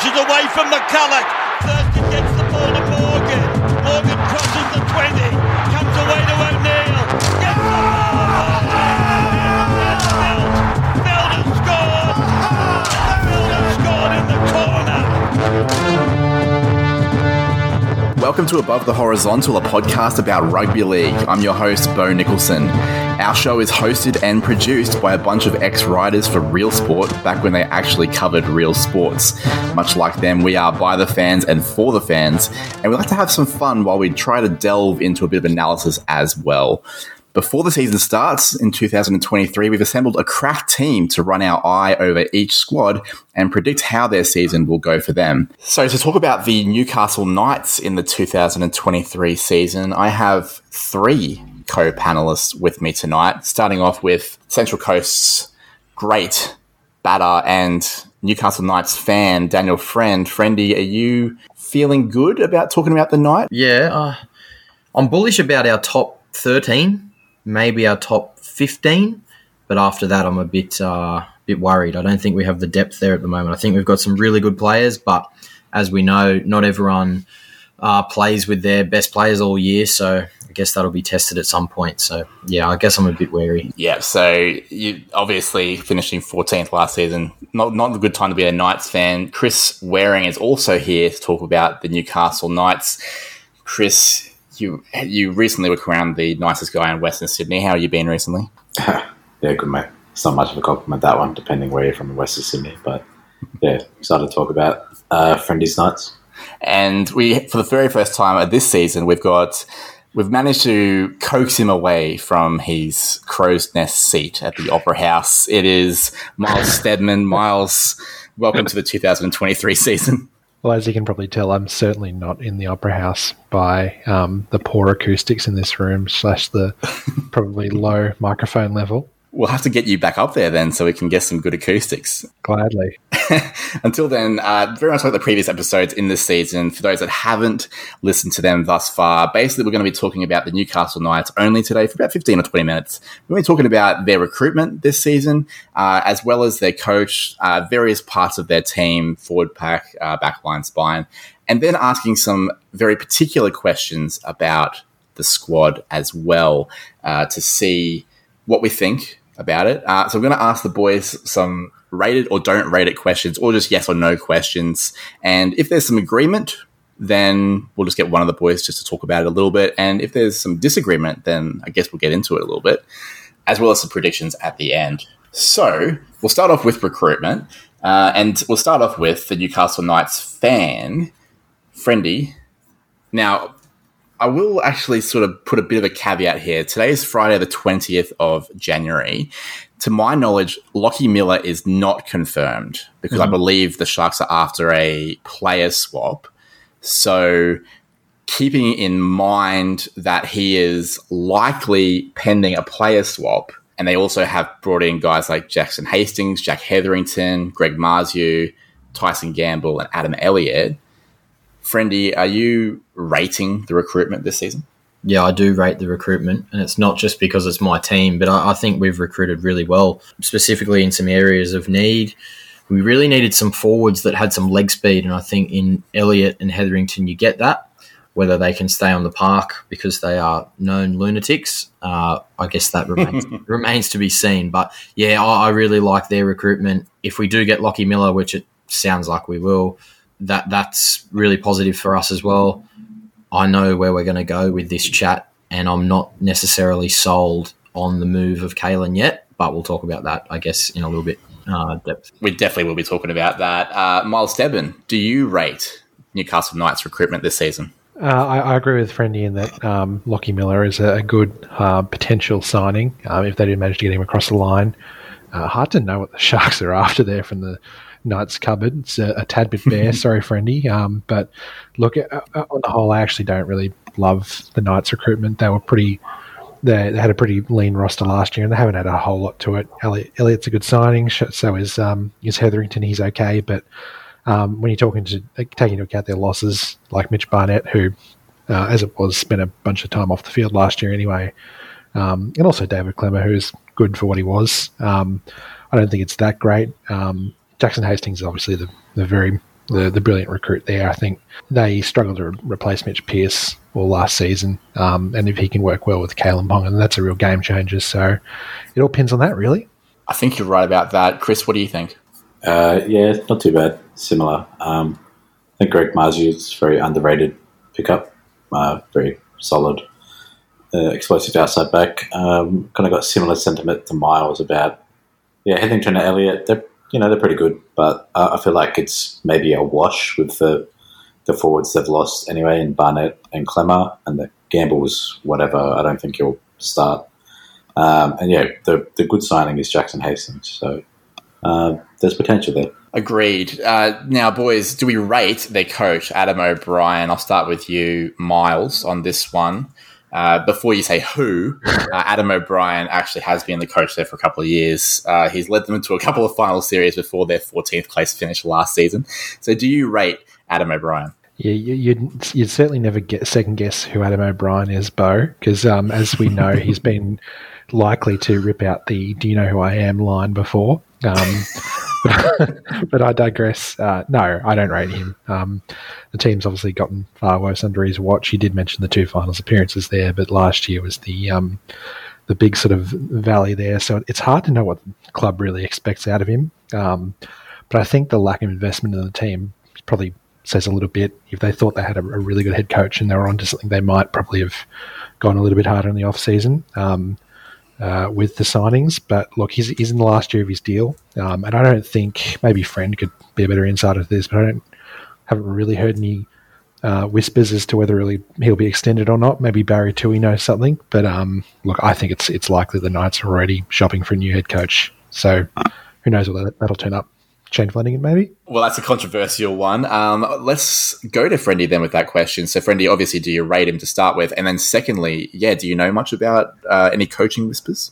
pushes away from McCulloch. Welcome to Above the Horizontal, a podcast about rugby league. I'm your host, Bo Nicholson. Our show is hosted and produced by a bunch of ex writers for Real Sport back when they actually covered real sports. Much like them, we are by the fans and for the fans, and we like to have some fun while we try to delve into a bit of analysis as well. Before the season starts in 2023, we've assembled a crack team to run our eye over each squad and predict how their season will go for them. So, to talk about the Newcastle Knights in the 2023 season, I have three co panelists with me tonight, starting off with Central Coast's great batter and Newcastle Knights fan, Daniel Friend. Friendy, are you feeling good about talking about the night? Yeah, uh, I'm bullish about our top 13, maybe our top 15, but after that, I'm a bit uh, bit worried. I don't think we have the depth there at the moment. I think we've got some really good players, but as we know, not everyone uh, plays with their best players all year, so I guess that'll be tested at some point. So yeah, I guess I'm a bit wary. Yeah, so you obviously finishing 14th last season, not not a good time to be a Knights fan. Chris Waring is also here to talk about the Newcastle Knights. Chris, you you recently were crowned the nicest guy in Western Sydney. How have you been recently? yeah, good mate. It's not much of a compliment that one, depending where you're from in Western Sydney. But yeah, excited to talk about uh, Friendy's Knights. And we, for the very first time of this season, we've got we've managed to coax him away from his crow's nest seat at the Opera House. It is Miles Steadman. Miles, welcome to the 2023 season. Well, as you can probably tell, I'm certainly not in the Opera House by um, the poor acoustics in this room slash the probably low microphone level. We'll have to get you back up there then so we can get some good acoustics. Gladly. Until then, uh, very much like the previous episodes in this season, for those that haven't listened to them thus far, basically we're going to be talking about the Newcastle Knights only today for about 15 or 20 minutes. We're going to be talking about their recruitment this season, uh, as well as their coach, uh, various parts of their team, forward pack, uh, backline, spine, and then asking some very particular questions about the squad as well uh, to see what we think about it. Uh, so I'm going to ask the boys some rated or don't rate it questions, or just yes or no questions. And if there's some agreement, then we'll just get one of the boys just to talk about it a little bit. And if there's some disagreement, then I guess we'll get into it a little bit, as well as some predictions at the end. So we'll start off with recruitment, uh, and we'll start off with the Newcastle Knights fan, Friendy. Now, I will actually sort of put a bit of a caveat here. Today is Friday, the 20th of January. To my knowledge, Lockie Miller is not confirmed because mm-hmm. I believe the Sharks are after a player swap. So, keeping in mind that he is likely pending a player swap, and they also have brought in guys like Jackson Hastings, Jack Hetherington, Greg Marzhew, Tyson Gamble, and Adam Elliott Friendy, are you rating the recruitment this season? Yeah, I do rate the recruitment, and it's not just because it's my team, but I, I, think we've recruited really well, specifically in some areas of need. We really needed some forwards that had some leg speed, and I think in Elliott and Hetherington, you get that. Whether they can stay on the park because they are known lunatics, uh, I guess that remains remains to be seen. But yeah, I, I really like their recruitment. If we do get Lockie Miller, which it sounds like we will, that that's really positive for us as well. I know where we're going to go with this chat, and I'm not necessarily sold on the move of Kalyn yet, but we'll talk about that, I guess, in a little bit uh, depth. We definitely will be talking about that. Uh, Miles Stebbin, do you rate Newcastle Knights recruitment this season? Uh, I, I, agree with Friendy in that um, Lockie Miller is a, a good uh, potential signing um, if they do manage to get him across the line. Uh, hard to know what the Sharks are after there from the Knights cupboard. It's a, a tad bit bare. Sorry, friendy. Um, but look, uh, uh, on the whole, I actually don't really love the Knights recruitment. They were pretty. They, they, had a pretty lean roster last year, and they haven't had a whole lot to it. Elliott, Elliott's a good signing. So is um, is Hetherington. He's okay, but um, when you're talking to taking into account their losses, like Mitch Barnett, who, uh, as it was, spent a bunch of time off the field last year anyway, um, and also David Klemmer, who's good for what he was. Um, I don't think it's that great. Um, Jackson Hastings is obviously the, the very the the brilliant recruit there. I think they struggled to replace Mitch Pearce all last season, um, and if he can work well with Kalyn Ponga, that's a real game changer. So it all pins on that, really. I think you're right about that, Chris. What do you think? Uh, yeah, not too bad. Similar. Um, I think Greg Marzhew is very underrated pickup. Uh, very solid, uh, explosive outside back. Um, kind of got similar sentiment to Miles about yeah, Hetherington and Elliott. They're you know they're pretty good, but uh, I feel like it's maybe a wash with the the forwards they've lost anyway in Barnett and Klemmer, and the Gamble's whatever. I don't think he'll start. Um, and yeah, the the good signing is Jackson Hastings. So uh, there's potential there. Agreed. Uh, now, boys, do we rate their coach, Adam O'Brien? I'll start with you, Miles, on this one. Uh, before you say who, uh, Adam O'Brien actually has been the coach there for a couple of years. Uh, he's led them into a couple of final series before their 14th place finish last season. So, do you rate Adam O'Brien? Yeah, you'd, you'd certainly never get second guess who Adam O'Brien is, Bo, because um, as we know, he's been likely to rip out the "Do you know who I am?" line before. Um, but I digress. Uh, no, I don't rate him. Um, the team's obviously gotten far worse under his watch. He did mention the two finals appearances there, but last year was the um, the big sort of valley there. So it's hard to know what the club really expects out of him. Um, but I think the lack of investment in the team probably says a little bit. If they thought they had a, a really good head coach and they were onto something, they might probably have gone a little bit harder in the off season. Um, uh, with the signings. But look, he's, he's in the last year of his deal, um, and I don't think maybe Friend could be a better insider to this, but I don't haven't really heard any uh, whispers as to whether really he'll be extended or not. Maybe Barry Tui knows something, but um, look, I think it's it's likely the Knights are already shopping for a new head coach. So who knows what that, that'll turn up. Shane Flanagan, maybe? Well, that's a controversial one. Um, let's go to Friendy then with that question. So, Friendy, obviously, do you rate him to start with? And then, secondly, yeah, do you know much about uh, any coaching whispers?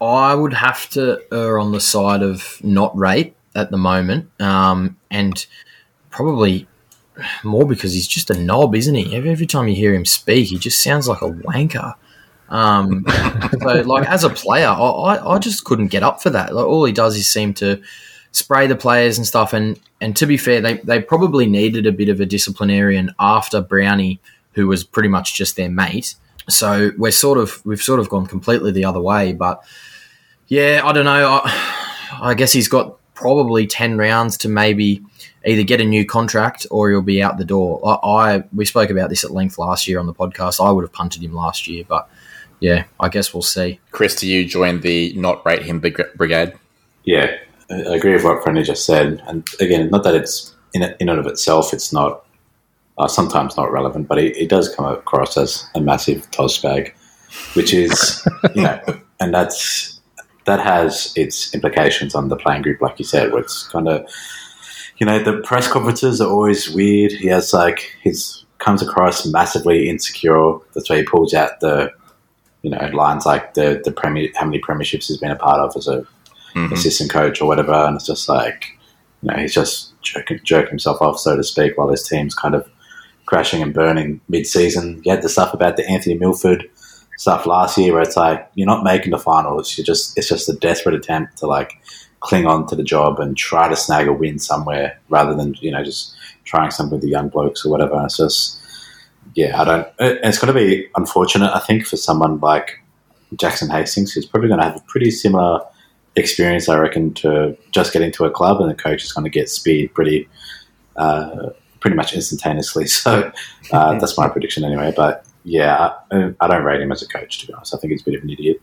I would have to err on the side of not rate at the moment, um, and probably more because he's just a knob, isn't he? Every, every time you hear him speak, he just sounds like a wanker. Um, so, like as a player, I, I, I, just couldn't get up for that. Like, all he does is seem to spray the players and stuff. And and to be fair, they they probably needed a bit of a disciplinarian after Brownie, who was pretty much just their mate. So we're sort of we've sort of gone completely the other way. But yeah, I don't know. I, I guess he's got probably ten rounds to maybe either get a new contract or he'll be out the door. I, I we spoke about this at length last year on the podcast. I would have punted him last year, but yeah, I guess we'll see. Chris, do you join the not rate him brigade? Yeah, I agree with what Brendan just said. And again, not that it's in, in and of itself, it's not uh, sometimes not relevant, but it, it, does come across as a massive toss bag, which is, you know, and that's that has its implications on the playing group, like you said, where it's kind of, you know, the press conferences are always weird. He has like his comes across massively insecure. That's why he pulls out the, you know, lines like the the premier, how many premierships he's been a part of as a mm-hmm. assistant coach or whatever, and it's just like you know he's just jerking, jerking himself off, so to speak, while his team's kind of crashing and burning mid-season. You had the stuff about the Anthony Milford stuff last year, where it's like you're not making the finals. You're just it's just a desperate attempt to like cling on to the job and try to snag a win somewhere rather than you know just trying something with the young blokes or whatever. And it's just yeah, I don't. It's going to be unfortunate, I think, for someone like Jackson Hastings, who's probably going to have a pretty similar experience, I reckon, to just get into a club, and the coach is going to get speed pretty, uh, pretty much instantaneously. So uh, that's my prediction anyway. But yeah, I, I, don't rate him as a coach to be honest. I think he's a bit of an idiot.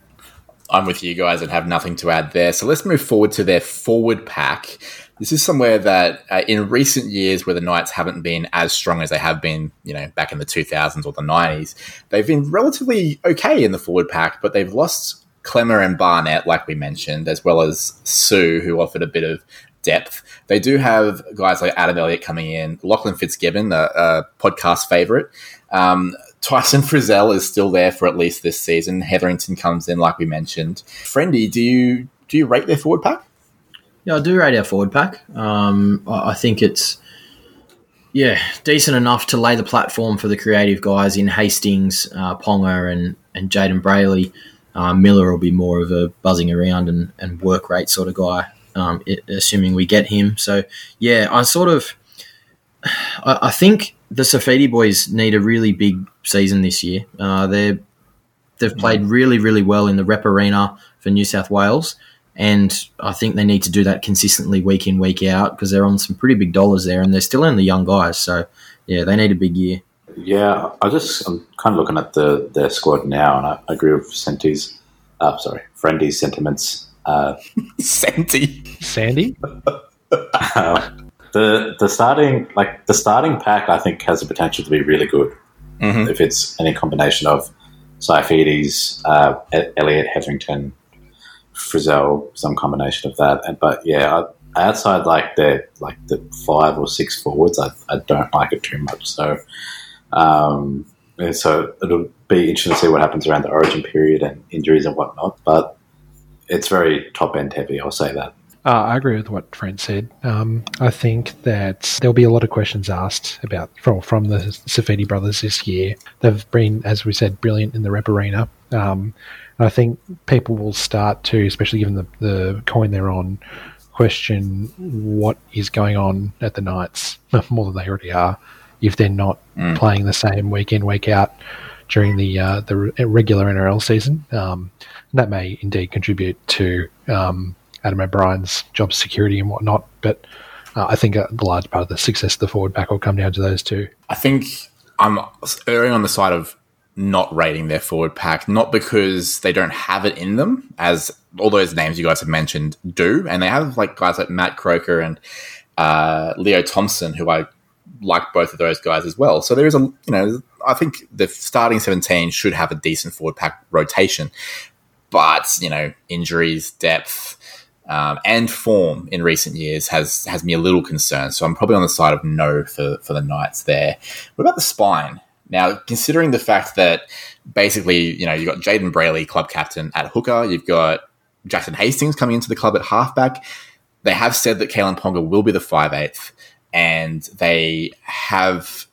I'm with you guys and have nothing to add there. So let's move forward to their forward pack. This is somewhere that uh, in recent years, where the Knights haven't been as strong as they have been, you know, back in the 2000s or the 90s, they've been relatively okay in the forward pack, but they've lost Klemmer and Barnett, like we mentioned, as well as Sue, who offered a bit of depth. They do have guys like Adam Elliott coming in, Lachlan Fitzgibbon, a, a podcast favorite. Um, Tyson Frizell is still there for at least this season. Hetherington comes in, like we mentioned. Friendy, do you do you rate their forward pack? Yeah, I do rate our forward pack. Um, I think it's yeah decent enough to lay the platform for the creative guys in Hastings, uh, Ponga, and and Jayden Brailey. Um, Miller will be more of a buzzing around and, and work rate sort of guy, um, it, assuming we get him. So, yeah, I sort of, I, I think the Saifiti boys need a really big season this year. Uh, they're they've played really, really well in the Rep Arena for New South Wales, and I think they need to do that consistently week in, week out because they're on some pretty big dollars there, and they're still only young guys. So yeah, they need a big year. Yeah, I just I'm kind of looking at the their squad now, and I, I agree with Senti's, uh, sorry, Friendy's sentiments. Uh, Senti. Sandy? the the starting like the starting pack, I think has the potential to be really good Mhm. if it's any combination of Saifitis, uh, E- Elliott Hetherington, Frizell, some combination of that. And but yeah, I, outside like the like the five or six forwards, I, I don't like it too much. So um, and so it'll be interesting to see what happens around the origin period and injuries and whatnot. But it's very top end heavy. I'll say that. Uh, I agree with what Fred said. Um, I think that there'll be a lot of questions asked about from from the Saifiti brothers this year. They've been, as we said, brilliant in the rep arena. Um, and I think people will start to, especially given the, the coin they're on, question what is going on at the Knights more than they already are. If they're not playing the same week in week out during the uh, the regular NRL season, um, that may indeed contribute to um, Adam O'Brien's job security and whatnot. But uh, I think a large part of the success of the forward pack will come down to those two. I think I'm erring on the side of not rating their forward pack, not because they don't have it in them, as all those names you guys have mentioned do, and they have like guys like Matt Croker and uh, Leo Thompson, who I like both of those guys as well. So there is a, you know, I think the starting 17 should have a decent forward pack rotation, but you know, injuries, depth, um, and form in recent years has has me a little concerned. So I'm probably on the side of no for for the Knights there. What about the spine? Now, considering the fact that basically, you know, you've got Jayden Brailey, club captain at hooker, you've got Jackson Hastings coming into the club at halfback. They have said that Kalyn Ponga will be the five eighth, and they have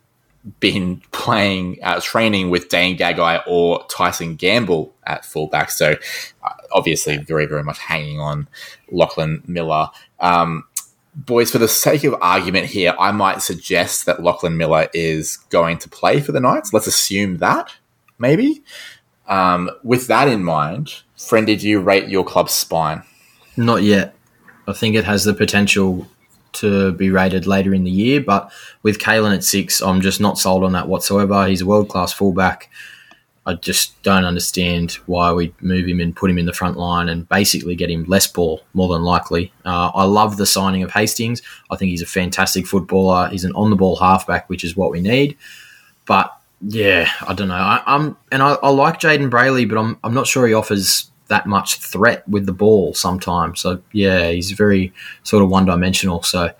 been playing uh, training with Dane Gagai or Tyson Gamble at fullback. So uh, obviously, very very much hanging on Lachlan Miller. Um, boys, for the sake of argument here, I might suggest that Lachlan Miller is going to play for the Knights. Let's assume that maybe. Um, with that in mind, friend, did you rate your club's spine? Not yet. I think it has the potential to be rated later in the year, but with Kalyn at six, I'm just not sold on that whatsoever. He's a world class fullback. I just don't understand why we move him and put him in the front line and basically get him less ball, more than likely. Uh, I love the signing of Hastings. I think he's a fantastic footballer. He's an on the ball halfback, which is what we need. But yeah, I don't know. I, I'm and I, I like Jayden Brailey, but I'm I'm not sure he offers that much threat with the ball sometimes. So yeah, he's very sort of one dimensional. So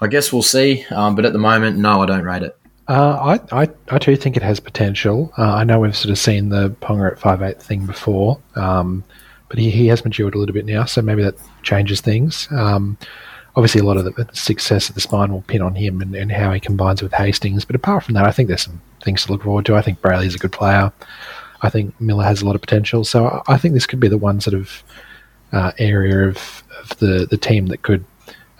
I guess we'll see. Um, but at the moment, no, I don't rate it. Uh, I, I, I too think it has potential. Uh, I know we've sort of seen the Ponga at five eight thing before, um, but he, he has matured a little bit now, so maybe that changes things. Um, obviously, a lot of the success of the spine will pin on him and, and how he combines with Hastings. But apart from that, I think there's some things to look forward to. I think Brailey's a good player. I think Miller has a lot of potential. So I, I think this could be the one sort of uh, area of, of the, the team that could,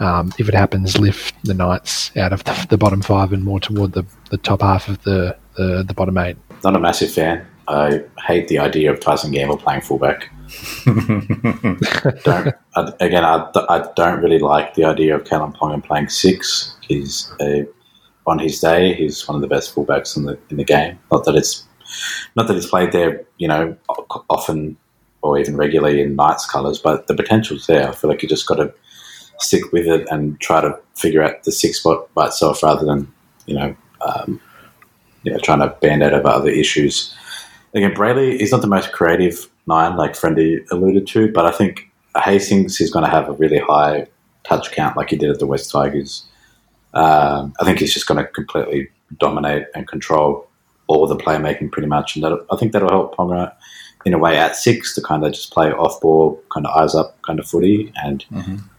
um, if it happens, lift the Knights out of the, the bottom five and more toward the, the top half of the, the, the bottom eight. Not a massive fan. I hate the idea of Tyson Gamble playing fullback. don't I, again. I, I don't really like the idea of Callum Ponga playing six. He's a, on his day. He's one of the best fullbacks in the in the game. Not that it's not that he's played there, you know, often or even regularly in Knights colours, but the potential's there. I feel like you just got to stick with it and try to figure out the six spot by itself rather than you know, um, you know, trying to band aid over other issues. Again, Brailey is not the most creative nine, like Friendy alluded to, but I think Hastings is going to have a really high touch count, like he did at the West Tigers. Um, I think he's just going to completely dominate and control all the playmaking pretty much, and that I think that'll help Ponga in a way at six to kind of just play off ball, kind of eyes up kind of footy, and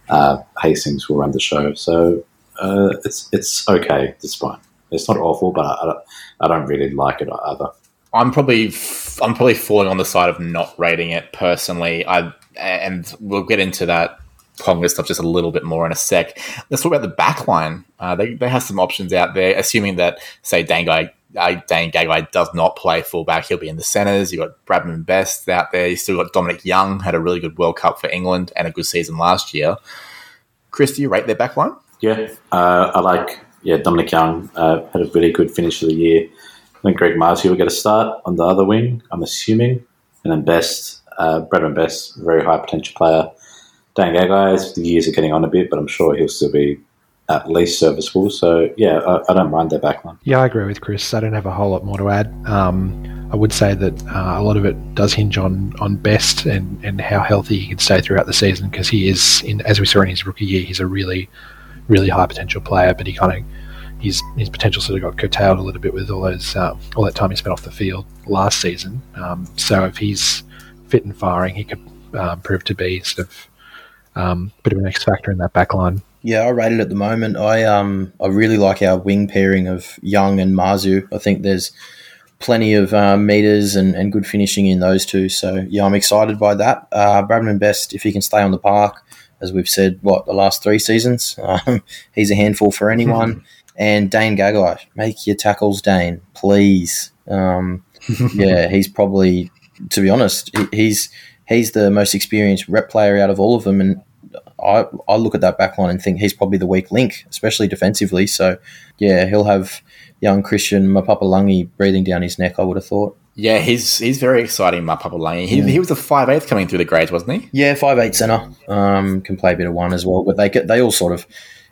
uh, Hastings will run the show. So uh, it's it's okay. It's fine. It's not awful, but I, I, don't, I don't really like it either. I'm probably f- I'm probably falling on the side of not rating it personally. I and we'll get into that Ponga stuff just a little bit more in a sec. Let's talk about the back line. Uh, they, they have some options out there, assuming that, say, Dangai, Dane Gagai does not play fullback. He'll be in the centres. You've got Bradman Best out there. You've still got Dominic Young, had a really good World Cup for England and a good season last year. Chris, do you rate their back line? Yeah, uh, I like yeah Dominic Young uh, had a really good finish of the year. I think Greg Marzhew will get a start on the other wing. I'm assuming, and then Best, uh, Bradman Best, very high potential player. Dan Gagai, the years are getting on a bit, but I'm sure he'll still be at least serviceable. So yeah, I, I don't mind their backline. Yeah, I agree with Chris. I don't have a whole lot more to add. Um, I would say that uh, a lot of it does hinge on on Best and, and how healthy he can stay throughout the season because he is, in, as we saw in his rookie year, he's a really, really high potential player, but he kind of his his potential sort of got curtailed a little bit with all those uh, all that time he spent off the field last season. Um, so if he's fit and firing, he could um, prove to be sort of um, a bit of an X factor in that back line. Yeah, I rate it at the moment. I um I really like our wing pairing of Young and Marzhew. I think there's plenty of um, meters and, and good finishing in those two. So yeah, I'm excited by that. Uh, Bradman Best, if he can stay on the park, as we've said, what the last three seasons, um, he's a handful for anyone. and Dane Gagai, make your tackles, Dane, please. Um, yeah, he's probably, to be honest, he's he's the most experienced rep player out of all of them, and I, I look at that backline and think he's probably the weak link, especially defensively. So, yeah, he'll have young Krystian Mapapalangi breathing down his neck, I would have thought. Yeah, he's he's very exciting, Mapapalangi. He, yeah. he was a five eighth coming through the grades, wasn't he? Yeah, five eight centre. Um, can play a bit of one as well, but they get they all sort of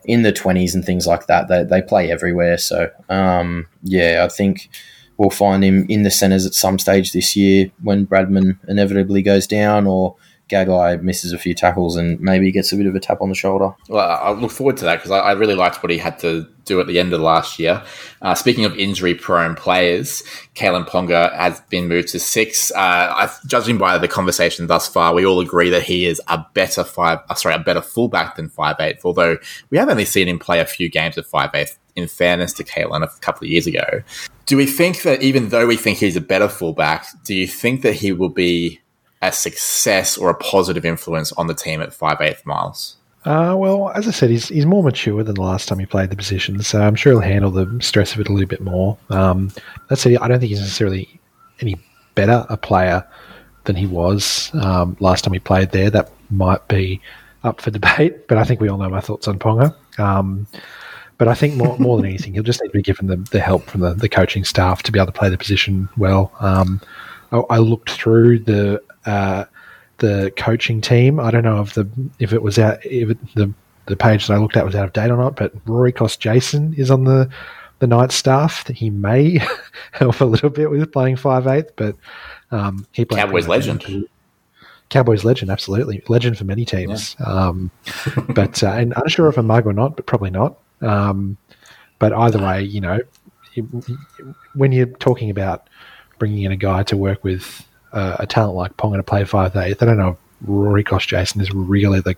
in the twenties and things like that. They they play everywhere. So um, yeah, I think we'll find him in the centres at some stage this year when Bradman inevitably goes down or Gagai misses a few tackles and maybe gets a bit of a tap on the shoulder. Well, I look forward to that because I, I, really liked what he had to do at the end of last year. Uh, speaking of injury-prone players, Kalyn Ponga has been moved to six. Uh, judging by the conversation thus far, we all agree that he is a better five. Uh, sorry, a better fullback than five eighth. Although we have only seen him play a few games at five eighth. In fairness to Kalyn, a couple of years ago, do we think that even though we think he's a better fullback, do you think that he will be a success or a positive influence on the team at five eighth miles? Uh, well, as I said, he's, he's more mature than the last time he played the position, so I'm sure he'll handle the stress of it a little bit more. Um, that said, I don't think he's necessarily any better a player than he was um, last time he played there. That might be up for debate, but I think we all know my thoughts on Ponga. Um, but I think more, more than anything, he'll just need to be given the, the help from the, the coaching staff to be able to play the position well. Um, I, I, looked through the uh, the coaching team. I don't know if the if it was out if it, the the page that I looked at was out of date or not, but Rory Kostjasyn is on the the night staff. He may help a little bit with playing five eighth, but um, he played Cowboys legend. Cowboys legend, absolutely legend for many teams. Yeah. Um, but uh, and unsure if a mug or not, but probably not. Um, but either way, you know, when you're talking about bringing in a guy to work with uh, a talent like Ponga to play five eighth. I don't know if Rory Jason is really the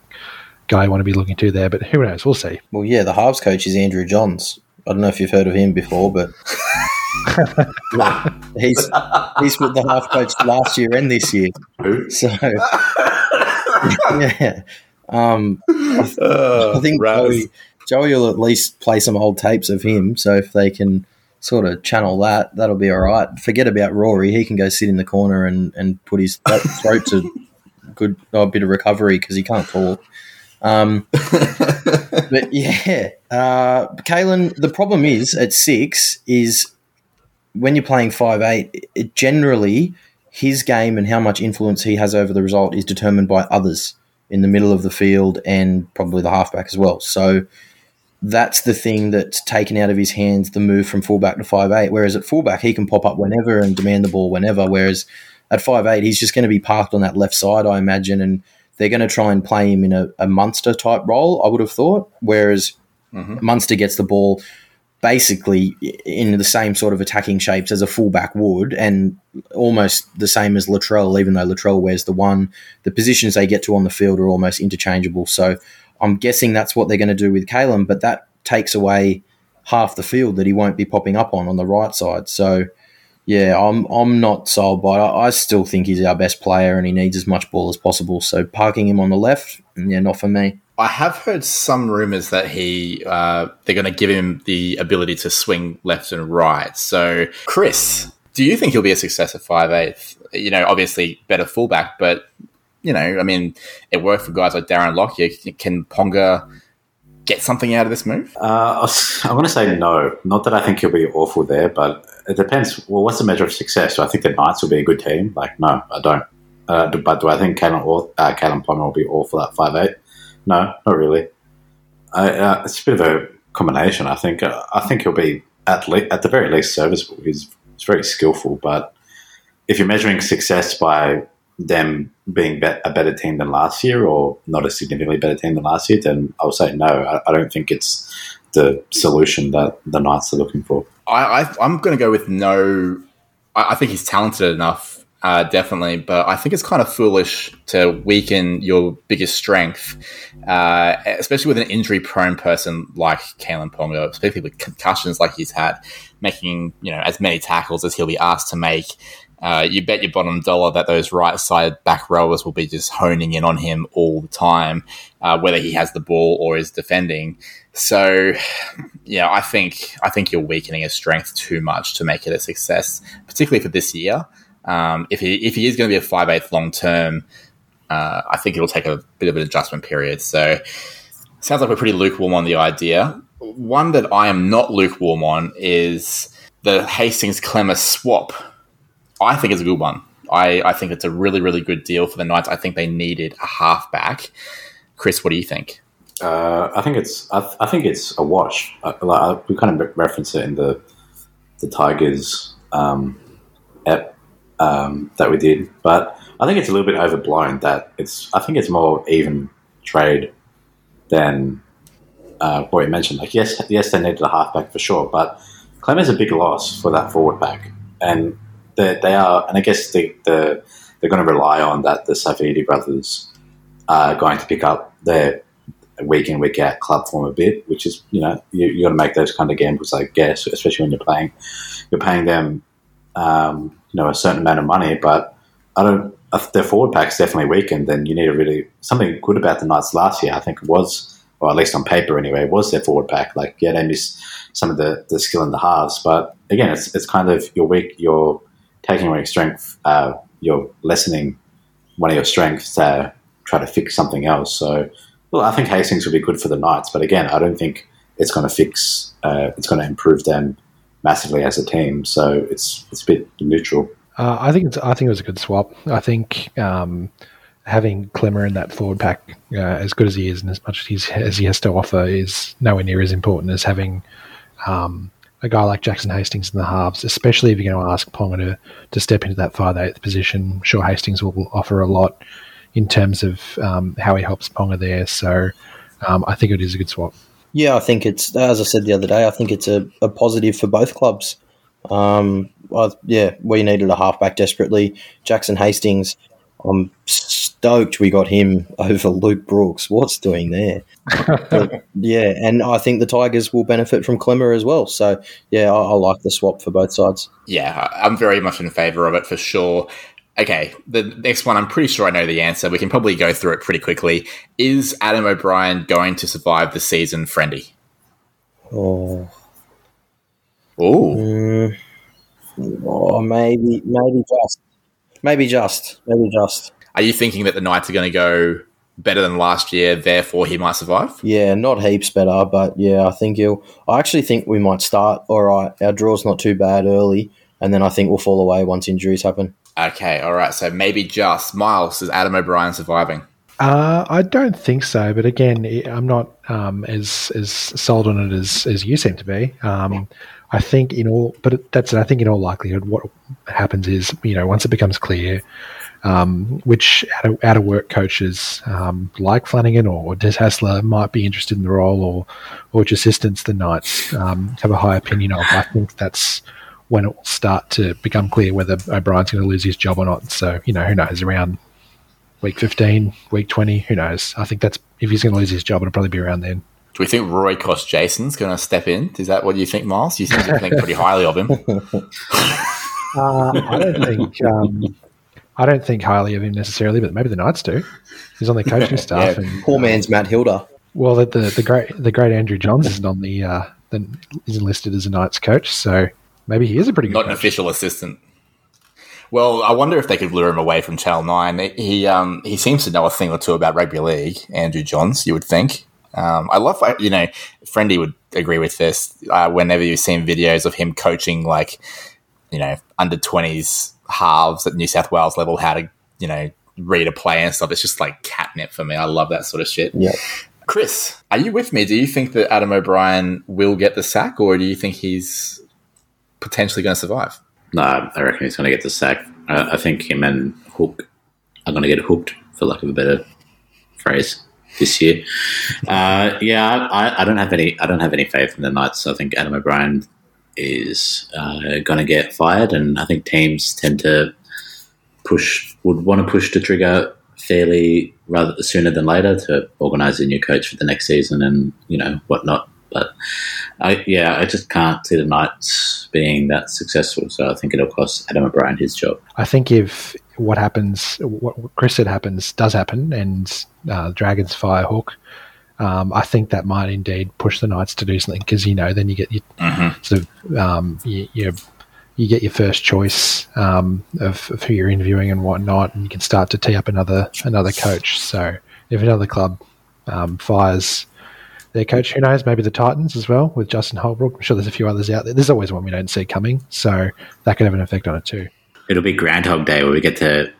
guy I want to be looking to there, but who knows? We'll see. Well, yeah, the halves coach is Andrew Johns. I don't know if you've heard of him before, but he's he's with the half coach last year and this year. So yeah, um, I, th- uh, I think Joey, Joey will at least play some old tapes of him. So if they can sort of channel that, that'll be all right. Forget about Rory; he can go sit in the corner and, and put his throat to good oh, a bit of recovery because he can't talk. Um, but yeah, uh, Kalyn. The problem is at six is when you're playing five eight. It generally his game and how much influence he has over the result is determined by others in the middle of the field and probably the halfback as well. So that's the thing that's taken out of his hands the move from fullback to five eight. Whereas at fullback, he can pop up whenever and demand the ball whenever. Whereas at five eight, he's just going to be parked on that left side, I imagine, and they're going to try and play him in a, a Munster type role. I would have thought. Whereas mm-hmm. Munster gets the ball basically in the same sort of attacking shapes as a fullback would, and almost the same as Latrell. Even though Latrell wears the one, the positions they get to on the field are almost interchangeable. So I'm guessing that's what they're going to do with Kalyn, but that takes away half the field that he won't be popping up on on the right side. So, yeah, I'm I'm not sold by it. I still think he's our best player and he needs as much ball as possible. So parking him on the left, yeah, not for me. I have heard some rumors that he uh, they're going to give him the ability to swing left and right. So, Chris, do you think he'll be a success at five eighth? You know, obviously better fullback, but you know, I mean, it worked for guys like Darren Lockyer. Can Ponga get something out of this move? Uh, I'm going to say no. Not that I think he'll be awful there, but it depends. Well, what's the measure of success? I think the Knights will be a good team? Like, no, I don't. Uh, but do I think or, uh, Ponga will be awful at five eight? No, not really. Uh, it's a bit of a combination. I think. Uh, I think he'll be at le- at the very least serviceable. He's, he's very skillful, but if you're measuring success by them being be- a better team than last year or not a significantly better team than last year, then I would say no. I, I don't think it's the solution that the Knights are looking for. I, am going to go with no. I, I think he's talented enough, uh, definitely, but I think it's kind of foolish to weaken your biggest strength, uh, especially with an injury-prone person like Kalyn Ponga, especially with concussions like he's had, making you know as many tackles as he'll be asked to make uh, you bet your bottom dollar that those right side back rowers will be just honing in on him all the time, uh, whether he has the ball or is defending. So, yeah, I think I think you're weakening his strength too much to make it a success, particularly for this year. Um, if he if he is going to be a five eighth long term, uh, I think it'll take a bit of an adjustment period. So, sounds like we're pretty lukewarm on the idea. One that I am not lukewarm on is the Hastings Klemmer swap I think it's a good one. I, I think it's a really, really good deal for the Knights. I think they needed a halfback. Chris, what do you think? Uh, I think it's I, I, think it's a wash. Uh, like, we kind of reference it in the the Tigers um, um, that we did, but I think it's a little bit overblown. That it's I think it's more even trade than uh, what you mentioned. Like yes, yes, they needed a halfback for sure, but Clem is a big loss for that forward back, and they, they are, and I guess the, the they're going to rely on that the Saifiti brothers are going to pick up their week in week out club form a bit, which is you know you, you got to make those kind of gambles, I guess, especially when you're playing you're paying them um, you know a certain amount of money, but I don't. If their forward pack's definitely weakened, then you need a really something good about the Knights last year. I think it was, or at least on paper anyway, was their forward pack. Like yeah, they missed some of the, the skill in the halves, but again, it's it's kind of your weak your taking away strength, uh, you're lessening one of your strengths to try to fix something else. So, well, I think Hastings would be good for the Knights, but again, I don't think it's going to fix. Uh, it's going to improve them massively as a team. So it's it's a bit neutral. Uh, I think it's I think it was a good swap. I think um, having Klemmer in that forward pack, uh, as good as he is and as much as, as he has to offer, is nowhere near as important as having um, a guy like Jackson Hastings in the halves, especially if you're going to ask Ponga to, to step into that 5 8th position. I'm sure Hastings will, will offer a lot in terms of um, how he helps Ponga there. So um, I think it is a good swap. Yeah, I think it's, as I said the other day, I think it's a, a positive for both clubs. Um, I, yeah, we needed a halfback desperately. Jackson Hastings, I'm stoked we got him over Luke Brooks. What's doing there? but, yeah, and I think the Tigers will benefit from Klemmer as well. So yeah, I, I like the swap for both sides. Yeah, I'm very much in favour of it for sure. Okay, the next one, I'm pretty sure I know the answer. We can probably go through it pretty quickly. Is Adam O'Brien going to survive the season, Friendy? Oh. Oh. Mm, oh, maybe, maybe just. Maybe just. Maybe just. Are you thinking that the Knights are going to go better than last year, therefore he might survive? Yeah, not heaps better, but yeah, I think he'll. I actually think we might start all right. Our draw's not too bad early, and then I think we'll fall away once injuries happen. Okay, all right. So maybe just Miles is Adam O'Brien surviving. Uh, I don't think so, but again, I'm not um, as as sold on it as, as you seem to be. Um, I think in all, but that's I think in all likelihood, what happens is you know once it becomes clear um, which out of, work coaches um, like Flanagan or Des Hasler might be interested in the role, or or which assistants the Knights um, have a high opinion of. I think that's when it will start to become clear whether O'Brien's going to lose his job or not. So you know, who knows? Around week fifteen, week twenty, who knows? I think that's if he's going to lose his job, it'll probably be around then. Do we think Roy Kostjasyn's going to step in? Is that what you think, Miles? You seem to think pretty highly of him. Uh, I don't think. Um, I don't think highly of him necessarily, but maybe the Knights do. He's on the coaching staff, Yeah. and Poor man's Matt Hilda. well, the, the the great the great Andrew Johns isn't on the uh, the, is enlisted as a Knights coach, so maybe he is a pretty good Not an official assistant. Well, I wonder if they could lure him away from Channel Nine. He um, he seems to know a thing or two about rugby league. Andrew Johns, you would think. Um, I love, you know, Friendy would agree with this. Uh, whenever you've seen videos of him coaching, like, you know, under twenties halves at New South Wales level, how to, you know, read a play and stuff. It's just like catnip for me. I love that sort of shit. Yeah. Chris, are you with me? Do you think that Adam O'Brien will get the sack, or do you think he's potentially going to survive? No, I reckon he's going to get the sack. I, I think him and Hook are going to get hooked, for lack of a better phrase, this year. Uh, yeah, I, I don't have any. I don't have any faith in the Knights. I think Adam O'Brien is uh, going to get fired, and I think teams tend to push would want to push the trigger fairly rather sooner than later to organise a new coach for the next season and you know whatnot. But I, yeah, I just can't see the Knights being that successful. So I think it'll cost Adam O'Brien his job. I think if what happens, what Chris said happens, does happen, and uh, Dragons fire Hook, um, I think that might indeed push the Knights to do something because you know then you get your sort of um, you, you you get your first choice um, of, of who you're interviewing and whatnot, and you can start to tee up another another coach. So if another club um, fires their coach, who knows? Maybe the Titans as well with Justin Holbrook. I'm sure there's a few others out there. There's always one we don't see coming, so that could have an effect on it too. It'll be Groundhog Day where we get to,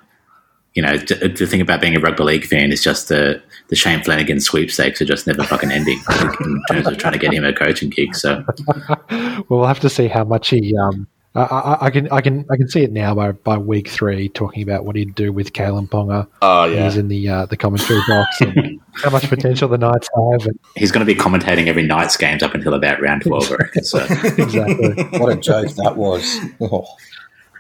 you know, to, the thing about being a rugby league fan is just the the Shane Flanagan sweepstakes are just never fucking ending in terms of trying to get him a coaching gig. So We'll have to see how much he. Um, I, I, I can I can I can see it now by, by week three talking about what he'd do with Kalyn Ponga. Oh yeah, He's in the uh, the commentary box and how much potential the Knights have. And he's going to be commentating every Knights games up until about round twelve. I reckon. So exactly. What a joke that was. Oh.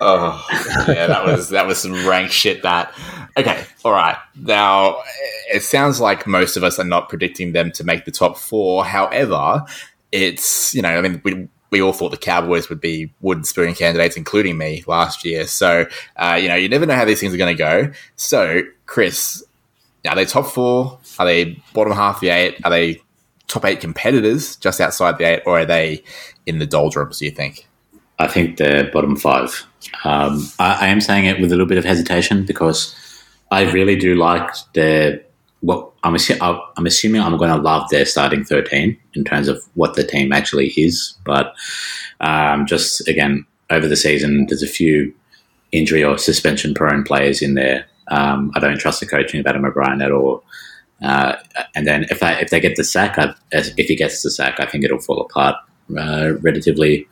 Oh, yeah, that was that was some rank shit. That okay, all right. Now it sounds like most of us are not predicting them to make the top four. However, it's you know, I mean, we we all thought the Cowboys would be wooden spoon candidates, including me last year. So uh, you know, you never know how these things are going to go. So, Chris, are they top four? Are they bottom half the eight? Are they top eight competitors just outside the eight, or are they in the doldrums? Do you think? I think they're bottom five. Um, I, I am saying it with a little bit of hesitation because I really do like their. What I'm, assu- I'm assuming I'm going to love their starting 13 in terms of what the team actually is. But um, just again, over the season, there's a few injury or suspension prone players in there. Um, I don't trust the coaching of Adam O'Brien at all. Uh, and then if they if they get the sack, I, if he gets the sack, I think it'll fall apart uh, relatively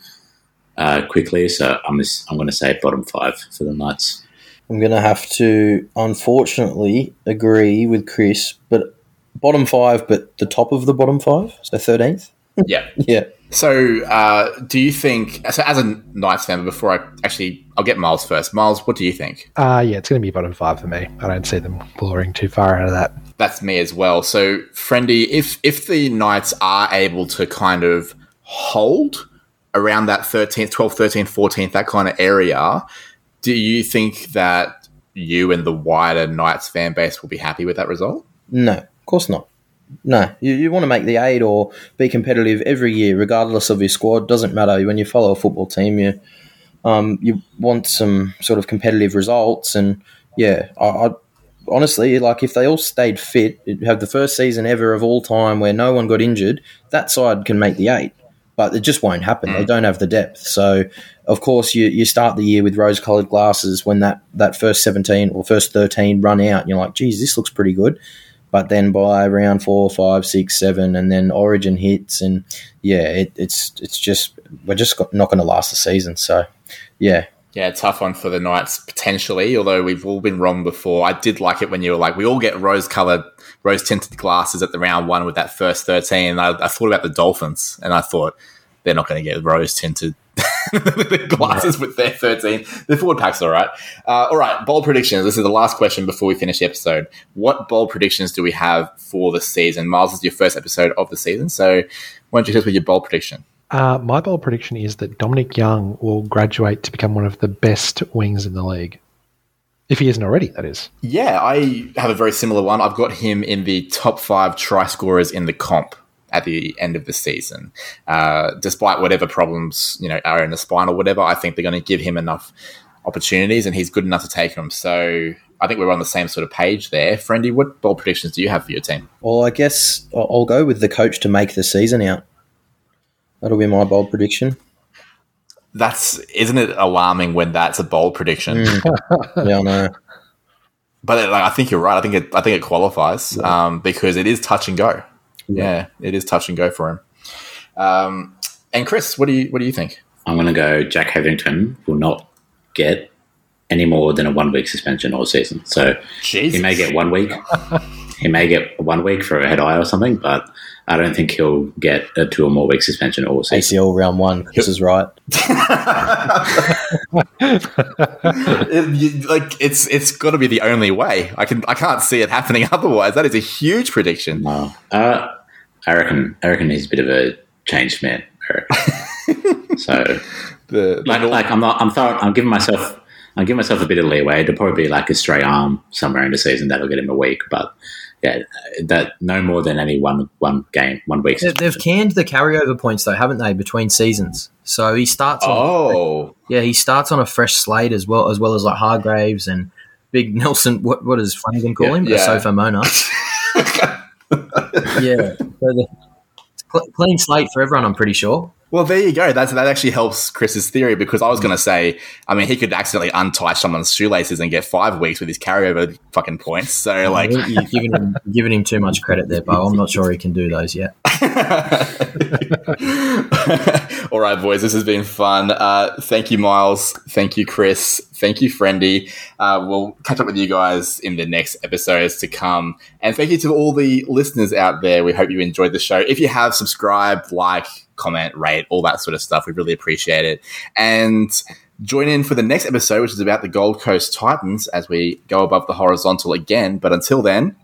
uh, quickly. So I'm I'm going to say bottom five for the Knights. I'm going to have to, unfortunately, agree with Chris, but bottom five, but the top of the bottom five, so 13th. Yeah. Yeah. So, uh, do you think, so as a Knights fan, before I actually, I'll get Miles first. Miles, what do you think? Uh, yeah, it's going to be bottom five for me. I don't see them blurring too far out of that. That's me as well. So, Friendy, if if the Knights are able to kind of hold around that 13th, 12th, 13th, 14th, that kind of area, do you think that you and the wider Knights fan base will be happy with that result? No, of course not. No, you, you want to make the eight or be competitive every year, regardless of your squad. Doesn't matter when you follow a football team. You um, you want some sort of competitive results, and yeah, I, I honestly like if they all stayed fit, have the first season ever of all time where no one got injured. That side can make the eight, but it just won't happen. They mm. don't have the depth. So of course you, you start the year with rose coloured glasses when that, that first seventeen or first thirteen run out, and you're like, geez, this looks pretty good. But then by round four, five, six, seven, and then Origin hits, and yeah, it, it's it's just we're just got, not going to last the season. So yeah, Yeah, tough one for the Knights potentially, although we've all been wrong before. I did like it when you were like, we all get rose colored, rose tinted glasses at the round one with that first 13. I, I thought about the Dolphins and I thought they're not going to get rose tinted glasses with their 13. The forward pack's all right. Uh, all right, bold predictions. This is the last question before we finish the episode. What bold predictions do we have for the season? Miles, this is your first episode of the season, so why don't you hit us with your bold prediction? Uh, my bold prediction is that Dominic Young will graduate to become one of the best wings in the league. If he isn't already, that is. Yeah, I have a very similar one. I've got him in the top five try scorers in the comp at the end of the season. Uh, despite whatever problems you know are in the spine or whatever, I think they're going to give him enough opportunities, and he's good enough to take them. So I think we're on the same sort of page there. Friendy, what bold predictions do you have for your team? Well, I guess I'll I'll go with the coach to make the season out. That'll be my bold prediction. That's isn't it alarming when that's a bold prediction? Yeah, I know. But like, I think you're right. I think it. I think it qualifies um, because it is touch and go. Yeah. it is touch and go for him. Um, and Chris, what do you what do you think? I'm going to go Jack Hetherington will not get any more than a one week suspension all season. So Jesus. he may get one week. he may get one week for a head eye or something, but I don't think he'll get a two or more week suspension all season. ACL round one. This is right. It- you- like it's it's got to be the only way. I can I can't see it happening otherwise. That is a huge prediction. No. Uh, I reckon. I reckon he's a bit of a changed man. So, The, like, the- like I'm not. I'm throwing. I'm giving myself. I'm giving myself a bit of leeway. It'll probably be like a stray arm somewhere in the season that'll get him a week, but yeah, that no more than any one one game, one week. They- They've canned the carryover points though, haven't they, between seasons? So he starts. On, oh, yeah, he starts on a fresh slate as well as well as like Hargraves and Big Nelson. What what does Flanagan call Yeah, him? yeah. Sofa Mona. yeah, so the, clean slate for everyone. I'm pretty sure. Well, there you go. That's that actually helps Chris's theory because I was going to say, I mean, he could accidentally untie someone's shoelaces and get five weeks with his carryover fucking points. So like, You're giving him, giving him too much credit there, Bo. I'm not sure he can do those yet. All right, boys, this has been fun. Uh, thank you, Miles. Thank you, Chris. Thank you, Friendy. Uh, we'll catch up with you guys in the next episodes to come. And thank you to all the listeners out there. We hope you enjoyed the show. If you have, subscribe, like, comment, rate, all that sort of stuff. We really appreciate it. And join in for the next episode, which is about the Gold Coast Titans as we go above the horizontal again. But until then,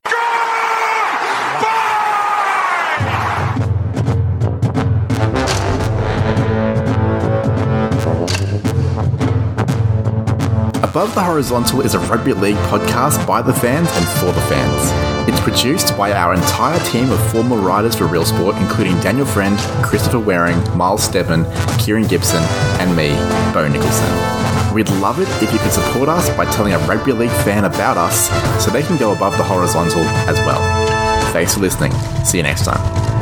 Above the Horizontal is a rugby league podcast by the fans and for the fans. It's produced by our entire team of former writers for Real Sport, including Daniel Friend, Christopher Waring, Miles Stebbin, Kieran Gibson, and me, Bo Nicholson. We'd love it if you could support us by telling a rugby league fan about us so they can go above the horizontal as well. Thanks for listening. See you next time.